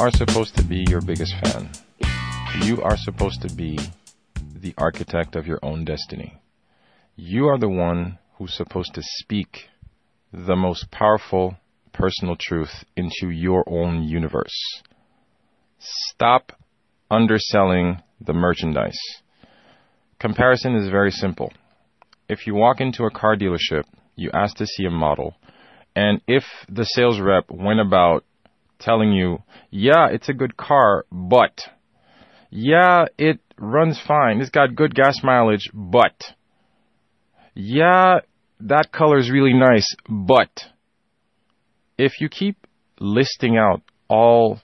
Are supposed to be your biggest fan. You are supposed to be the architect of your own destiny. You are the one who's supposed to speak the most powerful personal truth into your own universe. Stop underselling the merchandise. Comparison is very simple. If you walk into a car dealership, you ask to see a model, and if the sales rep went about telling you, yeah, it's a good car, but, yeah, it runs fine, it's got good gas mileage, but, yeah, that color is really nice, but, if you keep listing out all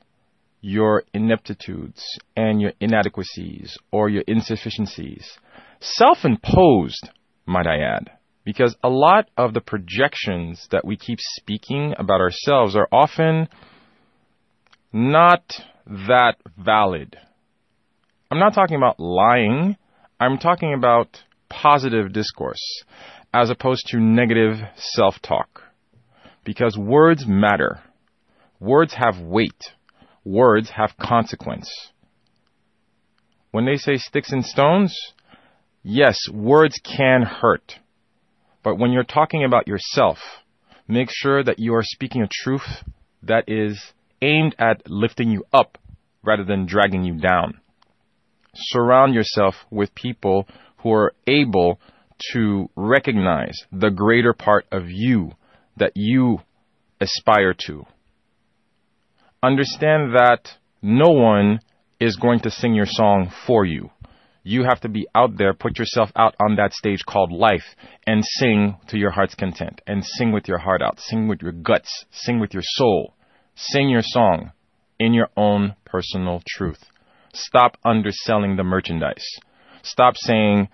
your ineptitudes and your inadequacies or your insufficiencies, self imposed, might I add. Because a lot of the projections that we keep speaking about ourselves are often not that valid. I'm not talking about lying. I'm talking about positive discourse as opposed to negative self talk. Because words matter. Words have weight. Words have consequence. When they say sticks and stones, yes, words can hurt. But when you're talking about yourself, make sure that you are speaking a truth that is aimed at lifting you up rather than dragging you down. Surround yourself with people who are able to recognize the greater part of you that you aspire to. Understand that no one is going to sing your song for you. You have to be out there, put yourself out on that stage called life and sing to your heart's content and sing with your heart out, sing with your guts, sing with your soul. Sing your song in your own personal truth. Stop underselling the merchandise. Stop saying,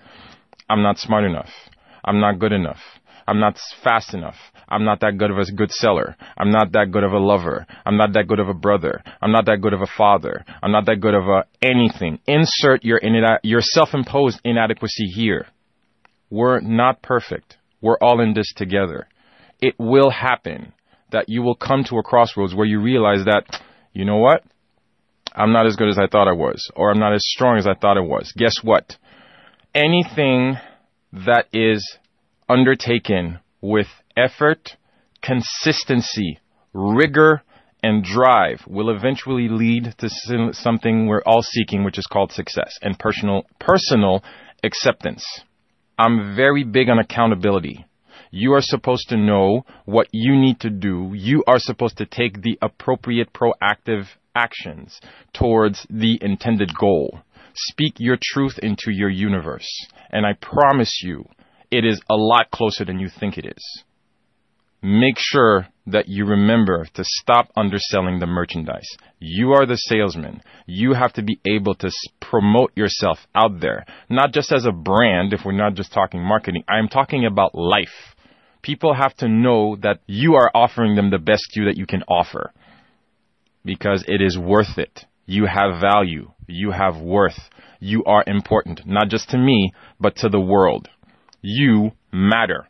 I'm not smart enough. I'm not good enough. I'm not fast enough. I'm not that good of a good seller. I'm not that good of a lover. I'm not that good of a brother. I'm not that good of a father. I'm not that good of a anything. Insert your your self-imposed inadequacy here. We're not perfect. We're all in this together. It will happen that you will come to a crossroads where you realize that, you know what? I'm not as good as I thought I was, or I'm not as strong as I thought I was. Guess what? Anything that is undertaken with effort, consistency, rigor, and drive will eventually lead to something we're all seeking, which is called success and personal, personal acceptance. I'm very big on accountability. You are supposed to know what you need to do. You are supposed to take the appropriate proactive actions towards the intended goal. Speak your truth into your universe. And I promise you, it is a lot closer than you think it is. Make sure that you remember to stop underselling the merchandise. You are the salesman. You have to be able to promote yourself out there, not just as a brand, if we're not just talking marketing. I'm talking about life. People have to know that you are offering them the best you that you can offer because it is worth it. You have value. You have worth. You are important, not just to me, but to the world. You matter.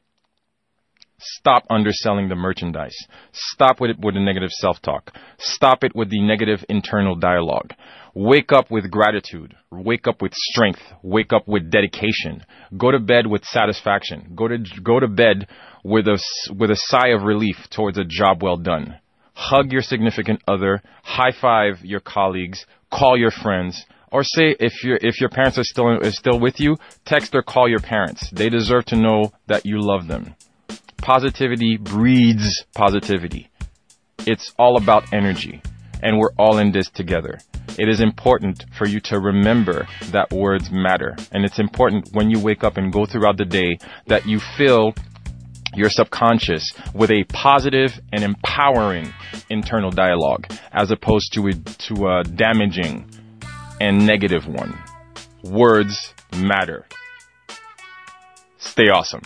Stop underselling the merchandise. Stop with it with the negative self-talk. Stop it with the negative internal dialogue. Wake up with gratitude. Wake up with strength. Wake up with dedication. Go to bed with satisfaction. Go to, go to bed with a, with a sigh of relief towards a job well done. Hug your significant other. High five your colleagues. Call your friends or say if your if your parents are still is still with you, text or call your parents. They deserve to know that you love them. Positivity breeds positivity. It's all about energy, and we're all in this together. It is important for you to remember that words matter, and it's important when you wake up and go throughout the day that you fill your subconscious with a positive and empowering internal dialogue as opposed to a, to a damaging and negative one. Words matter. Stay awesome.